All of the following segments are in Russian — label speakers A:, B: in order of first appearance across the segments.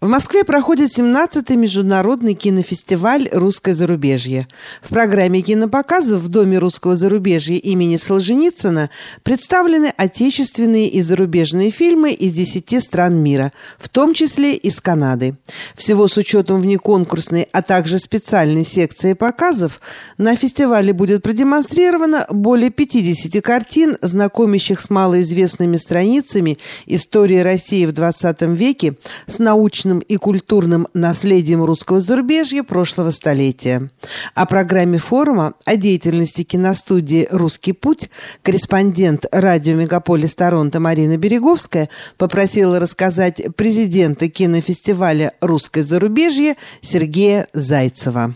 A: В Москве проходит 17-й международный кинофестиваль «Русское зарубежье». В программе кинопоказов в Доме русского зарубежья имени Солженицына представлены отечественные и зарубежные фильмы из 10 стран мира, в том числе из Канады. Всего с учетом внеконкурсной, а также специальной секции показов, на фестивале будет продемонстрировано более 50 картин, знакомящих с малоизвестными страницами истории России в 20 веке, с научным научным и культурным наследием русского зарубежья прошлого столетия. О программе форума, о деятельности киностудии «Русский путь» корреспондент радио «Мегаполис Торонто» Марина Береговская попросила рассказать президента кинофестиваля «Русское зарубежье» Сергея Зайцева.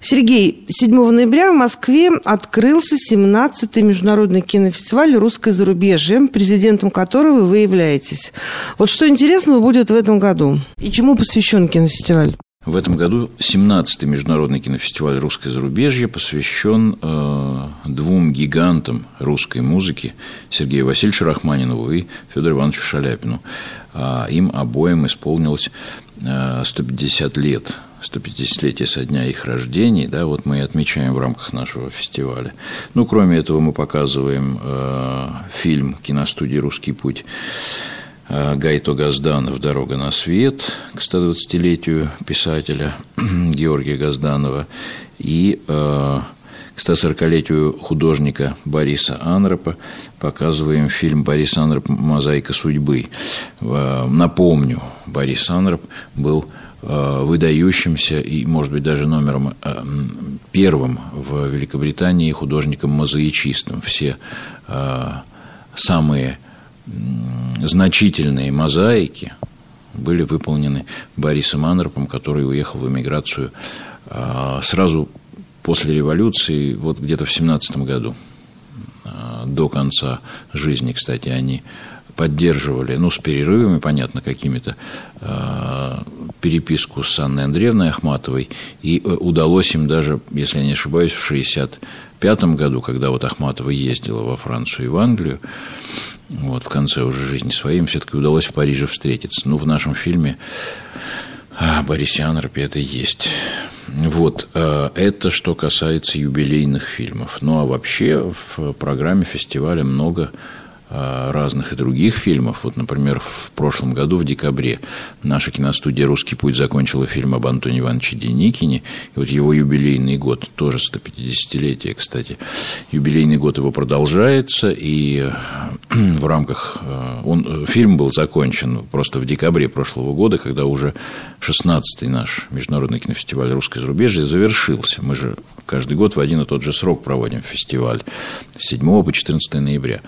A: Сергей, 7 ноября в Москве открылся 17-й международный кинофестиваль «Русское зарубежье», президентом которого вы являетесь. Вот что интересного будет в этом году? И чему посвящен кинофестиваль?
B: В этом году 17-й международный кинофестиваль «Русское зарубежье» посвящен э, двум гигантам русской музыки Сергею Васильевичу Рахманинову и Федору Ивановичу Шаляпину. А им обоим исполнилось э, 150 лет 150-летие со дня их рождений, да, вот мы и отмечаем в рамках нашего фестиваля. Ну, кроме этого, мы показываем э, фильм киностудии «Русский путь» э, Гайто Газданов «Дорога на свет» к 120-летию писателя Георгия Газданова и э, к 140-летию художника Бориса Анропа показываем фильм «Борис Анроп. Мозаика судьбы». Э, напомню, Борис Анроп был выдающимся и, может быть, даже номером э, первым в Великобритании художником-мозаичистом. Все э, самые значительные мозаики были выполнены Борисом Анропом, который уехал в эмиграцию сразу после революции, вот где-то в 17 году. До конца жизни, кстати, они поддерживали, ну, с перерывами, понятно, какими-то, э, переписку с Анной Андреевной Ахматовой, и э, удалось им даже, если я не ошибаюсь, в 1965 году, когда вот Ахматова ездила во Францию и в Англию, вот, в конце уже жизни своей, им все-таки удалось в Париже встретиться. Ну, в нашем фильме а, Борис Янроп это есть. Вот, э, это что касается юбилейных фильмов. Ну, а вообще в программе фестиваля много разных и других фильмов. Вот, например, в прошлом году, в декабре, наша киностудия «Русский путь» закончила фильм об Антоне Ивановиче Деникине. И вот его юбилейный год, тоже 150-летие, кстати, юбилейный год его продолжается, и в рамках... Э, он, фильм был закончен просто в декабре прошлого года, когда уже 16-й наш международный кинофестиваль «Русское зарубежье» завершился. Мы же каждый год в один и тот же срок проводим фестиваль с 7 по 14 ноября.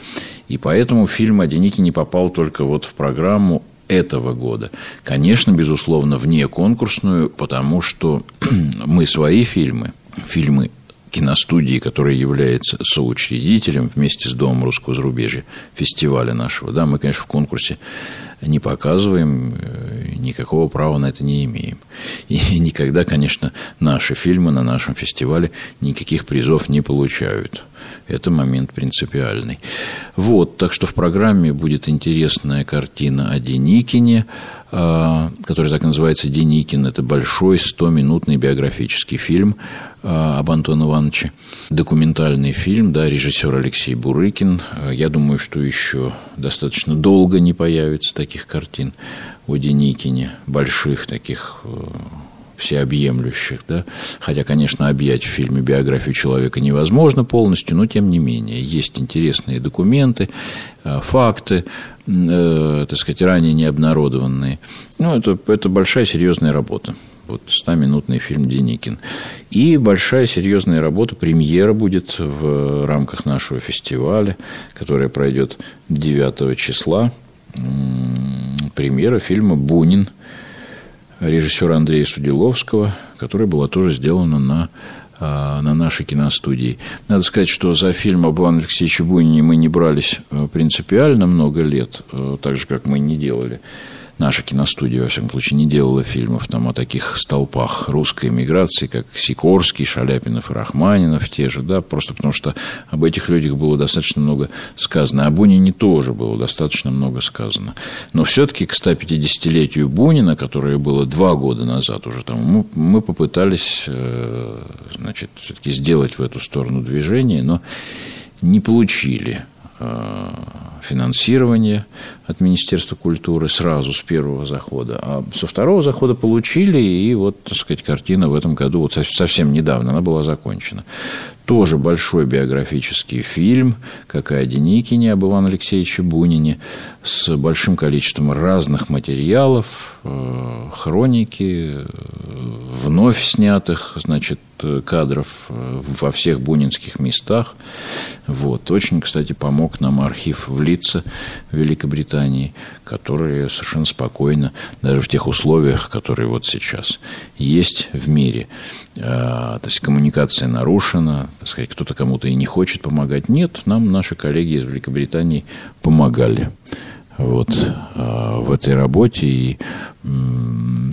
B: И поэтому фильм о не попал только вот в программу этого года. Конечно, безусловно, вне конкурсную, потому что мы свои фильмы, фильмы киностудии, которая является соучредителем вместе с Домом русского зарубежья фестиваля нашего. Да, мы, конечно, в конкурсе не показываем, э, никакого права на это не имеем. И никогда, конечно, наши фильмы на нашем фестивале никаких призов не получают. Это момент принципиальный. Вот, так что в программе будет интересная картина о Деникине, а, который так называется «Деникин». Это большой 100-минутный биографический фильм а, об Антоне Ивановиче. Документальный фильм, да, режиссер Алексей Бурыкин. А, я думаю, что еще достаточно долго не появится таких картин о Деникине, больших таких э, всеобъемлющих, да, хотя, конечно, объять в фильме биографию человека невозможно полностью, но тем не менее есть интересные документы, э, факты, э, так сказать, ранее не обнародованные. Ну, это, это большая серьезная работа. Вот 100-минутный фильм «Деникин». И большая серьезная работа, премьера будет в рамках нашего фестиваля, которая пройдет 9 числа. Премьера фильма «Бунин», режиссера Андрея Судиловского, которая была тоже сделана на а, на нашей киностудии. Надо сказать, что за фильм об Иване Алексеевиче Бунине мы не брались э, принципиально много лет, э, так же, как мы не делали наша киностудия, во всяком случае, не делала фильмов там о таких столпах русской эмиграции, как Сикорский, Шаляпинов и Рахманинов те же, да, просто потому что об этих людях было достаточно много сказано. О Бунине тоже было достаточно много сказано. Но все-таки к 150-летию Бунина, которое было два года назад уже, там, мы, попытались, э, значит, все-таки сделать в эту сторону движение, но не получили финансирование от Министерства культуры сразу с первого захода. А со второго захода получили, и вот, так сказать, картина в этом году, вот совсем недавно, она была закончена. Тоже большой биографический фильм, как и о Деникине, об Иване Алексеевиче Бунине, с большим количеством разных материалов, э, хроники, э, вновь снятых, значит, кадров э, во всех бунинских местах. Вот. Очень, кстати, помог нам архив в Лице, Великобритании, который совершенно спокойно, даже в тех условиях, которые вот сейчас есть в мире. То есть коммуникация нарушена, так сказать, кто-то кому-то и не хочет помогать. Нет, нам наши коллеги из Великобритании помогали вот, а, в этой работе и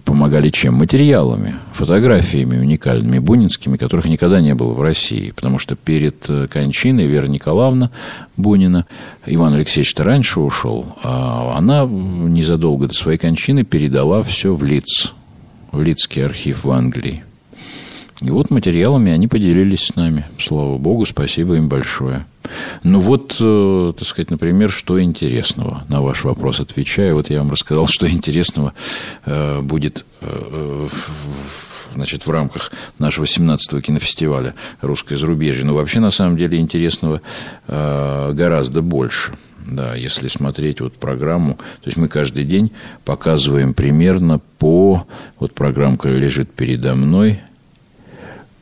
B: помогали чем? Материалами, фотографиями уникальными, бунинскими, которых никогда не было в России. Потому что перед э, кончиной Вера Николаевна Бунина, Иван Алексеевич-то раньше ушел, а она незадолго до своей кончины передала все в Лиц, в Лицкий архив в Англии. И вот материалами они поделились с нами. Слава Богу, спасибо им большое. Ну вот, э, так сказать, например, что интересного, на ваш вопрос отвечаю. Вот я вам рассказал, что интересного э, будет э, значит, в рамках нашего 17-го кинофестиваля «Русское зарубежье». Но вообще, на самом деле, интересного гораздо больше. Да, если смотреть вот программу, то есть мы каждый день показываем примерно по, вот программка лежит передо мной,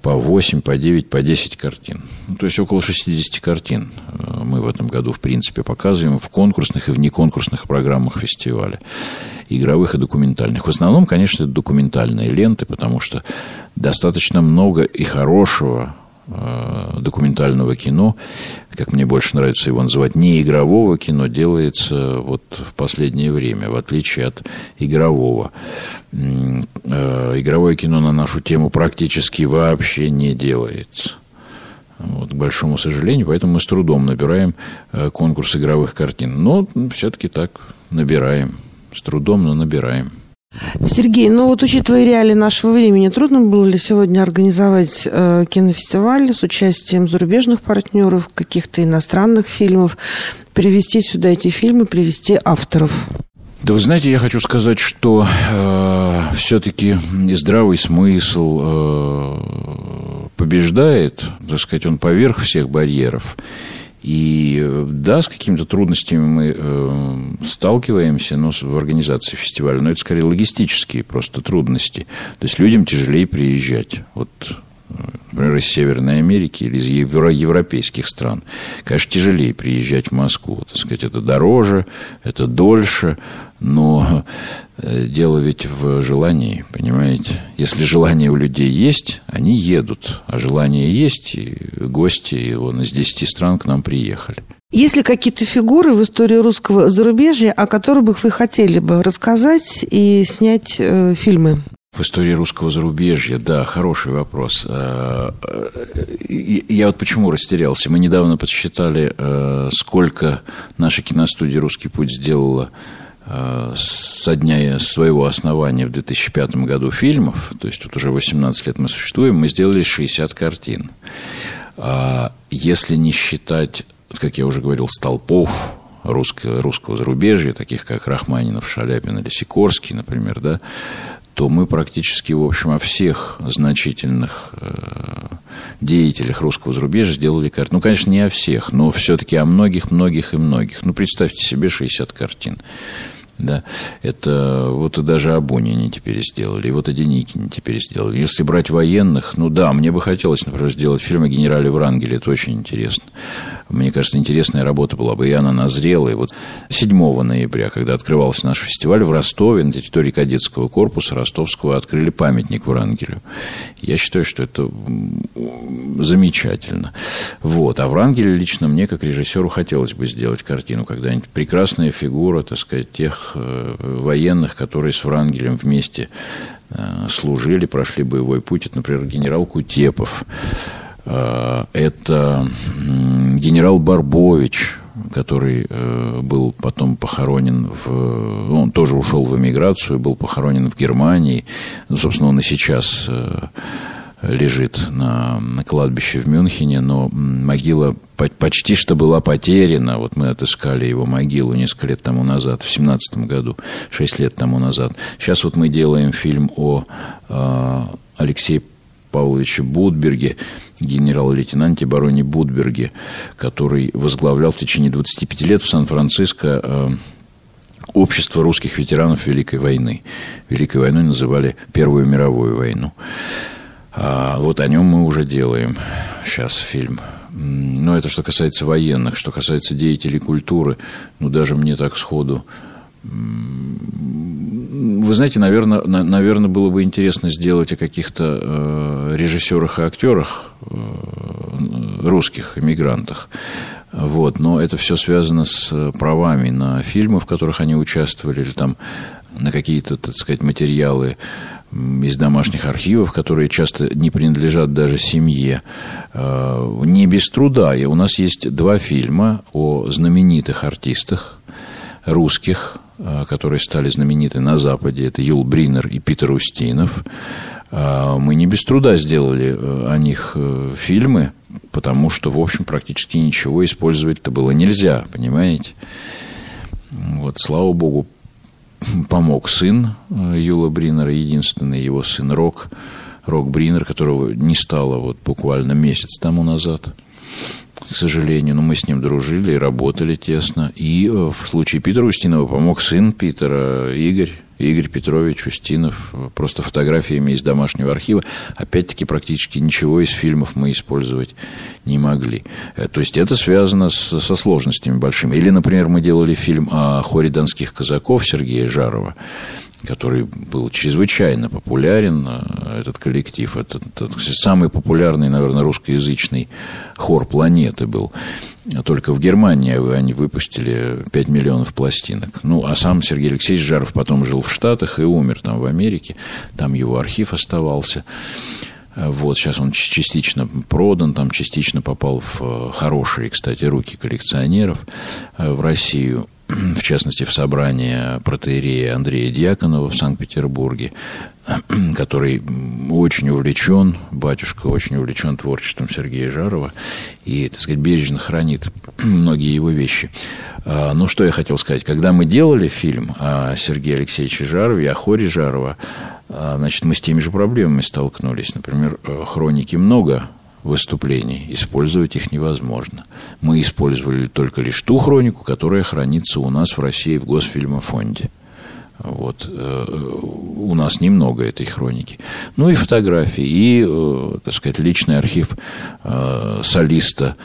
B: по 8, по 9, по 10 картин. Ну, то есть около 60 картин э, мы в этом году, в принципе, показываем в конкурсных и в неконкурсных программах фестиваля. Игровых и документальных. В основном, конечно, это документальные ленты, потому что достаточно много и хорошего документального кино, как мне больше нравится его называть, не игрового кино, делается вот в последнее время, в отличие от игрового. Э, игровое кино на нашу тему практически вообще не делается. Вот, к большому сожалению, поэтому мы с трудом набираем э, конкурс игровых картин. Но все-таки так набираем. С трудом, но набираем.
A: Сергей, ну вот учитывая реалии нашего времени, трудно было ли сегодня организовать э, кинофестиваль с участием зарубежных партнеров, каких-то иностранных фильмов, привести сюда эти фильмы, привести авторов?
B: Да вы знаете, я хочу сказать, что э, все-таки здравый смысл э, побеждает, так сказать, он поверх всех барьеров. И да, с какими-то трудностями мы э, сталкиваемся ну, в организации фестиваля, но это скорее логистические просто трудности. То есть людям тяжелее приезжать. Вот например, из Северной Америки или из европейских стран, конечно, тяжелее приезжать в Москву. Так сказать, это дороже, это дольше, но э, дело ведь в желании, понимаете? Если желание у людей есть, они едут. А желание есть, и гости и вон, из 10 стран к нам приехали.
A: Есть ли какие-то фигуры в истории русского зарубежья, о которых вы хотели бы рассказать и снять э, фильмы?
B: В истории русского зарубежья, да, хороший вопрос. Э, э, я вот почему растерялся. Мы недавно подсчитали, э, сколько наша киностудия «Русский путь» сделала со дня своего основания в 2005 году фильмов, то есть вот уже 18 лет мы существуем, мы сделали 60 картин. А если не считать, как я уже говорил, столпов русского, русского зарубежья, таких как Рахманинов, Шаляпин или Сикорский, например, да, то мы практически, в общем, о всех значительных э, деятелях русского зарубежья сделали картины. Ну, конечно, не о всех, но все-таки о многих, многих и многих. Ну, представьте себе 60 картин. Да, это вот и даже о Бунине теперь сделали, и вот о Деникине теперь сделали. Если брать военных, ну да, мне бы хотелось, например, сделать фильм о генерале Врангеле, это очень интересно. Мне кажется, интересная работа была бы, и она назрела. И вот 7 ноября, когда открывался наш фестиваль в Ростове, на территории кадетского корпуса Ростовского, открыли памятник Врангелю. Я считаю, что это замечательно. Вот. А Врангеле лично мне, как режиссеру, хотелось бы сделать картину когда-нибудь. Прекрасная фигура, так сказать, тех тех военных, которые с Врангелем вместе служили, прошли боевой путь. Это, например, генерал Кутепов. Это генерал Барбович, который э, был потом похоронен в... Ну, он тоже ушел в эмиграцию, был похоронен в Германии. Ну, собственно, он и сейчас э, лежит на, на кладбище в Мюнхене, но могила почти что была потеряна. Вот мы отыскали его могилу несколько лет тому назад, в семнадцатом году, шесть лет тому назад. Сейчас вот мы делаем фильм о э, Алексее Павловиче Будберге, генерал-лейтенанте бароне Будберге, который возглавлял в течение 25 лет в Сан-Франциско э, общество русских ветеранов Великой войны. Великой войной называли Первую мировую войну. А вот о нем мы уже делаем сейчас фильм. Но это что касается военных, что касается деятелей культуры, ну даже мне так сходу вы знаете, наверное, на, наверное, было бы интересно сделать о каких-то э, режиссерах и актерах э, русских эмигрантах. Вот, но это все связано с правами на фильмы, в которых они участвовали, или там на какие-то, так сказать, материалы из домашних архивов, которые часто не принадлежат даже семье. Э, не без труда. И у нас есть два фильма о знаменитых артистах русских, Э, которые стали знамениты на Западе, это Юл Бринер и Питер Устинов. Э, мы не без труда сделали о них фильмы, потому что, в общем, практически ничего использовать-то было нельзя, понимаете? Вот, слава богу, помог сын Юла Бринера, единственный его сын Рок, Рок Бринер, которого не стало вот буквально месяц тому назад к сожалению, но мы с ним дружили и работали тесно. И э, в случае Питера Устинова помог сын Питера, Игорь, Игорь Петрович Устинов, просто фотографиями из домашнего архива. Опять-таки, практически ничего из фильмов мы использовать не могли. Э, то есть, это связано с, со сложностями большими. Или, например, мы делали фильм о хоре донских казаков Сергея Жарова который был чрезвычайно популярен, э, этот коллектив. Это, это самый популярный, наверное, русскоязычный хор планеты был. Только в Германии они выпустили 5 миллионов пластинок. Ну, а сам Сергей Алексеевич Жаров потом жил в Штатах и умер там в Америке. Там его архив оставался. Вот, сейчас он частично продан, там частично попал в э, хорошие, кстати, руки коллекционеров э, в Россию в частности, в собрание протеерея Андрея Дьяконова в Санкт-Петербурге, который очень увлечен, батюшка очень увлечен творчеством Сергея Жарова и, так сказать, бережно хранит многие его вещи. А, ну, что я хотел сказать. Когда мы делали фильм о Сергее Алексеевиче Жарове, о хоре Жарова, а, значит, мы с теми же проблемами столкнулись. Например, э, хроники много выступлений. Использовать их невозможно. Мы использовали только лишь ту хронику, которая хранится у нас в России в Госфильмофонде. Вот. Э, у нас немного этой хроники. Ну и фотографии, и, э, так сказать, личный архив э, солиста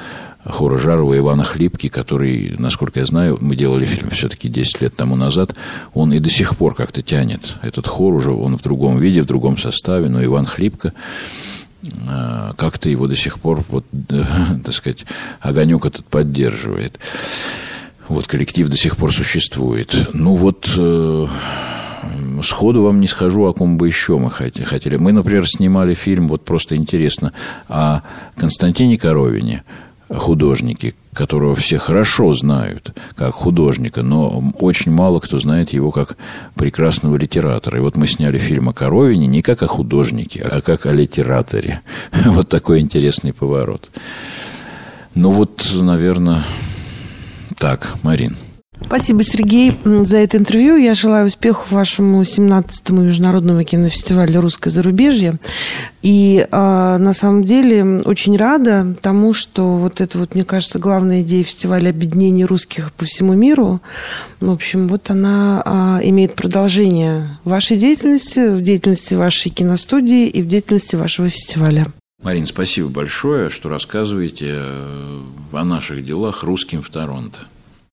B: хора Жарова Ивана Хлипки, который, насколько я знаю, мы делали фильм все-таки 10 лет тому назад, он и до сих пор как-то тянет этот хор уже, он в другом виде, в другом составе, но Иван Хлипка Э, как-то его до сих пор, вот, так сказать, огонек этот поддерживает. Вот коллектив до сих пор существует. Ну вот э, сходу вам не скажу, о ком бы еще мы хотели. Мы, например, снимали фильм, вот просто интересно, о Константине Коровине, художнике, которого все хорошо знают как художника, но очень мало кто знает его как прекрасного литератора. И вот мы сняли фильм о Коровине не как о художнике, а как о литераторе. Вот такой интересный поворот. Ну вот, наверное, так, Марин.
A: Спасибо, Сергей, за это интервью. Я желаю успехов вашему 17-му международному кинофестивалю «Русское зарубежье». И а, на самом деле очень рада тому, что вот это вот, мне кажется, главная идея фестиваля объединения русских по всему миру, в общем, вот она а, имеет продолжение в вашей деятельности, в деятельности вашей киностудии и в деятельности вашего фестиваля.
B: Марин, спасибо большое, что рассказываете э, о наших делах русским в Торонто.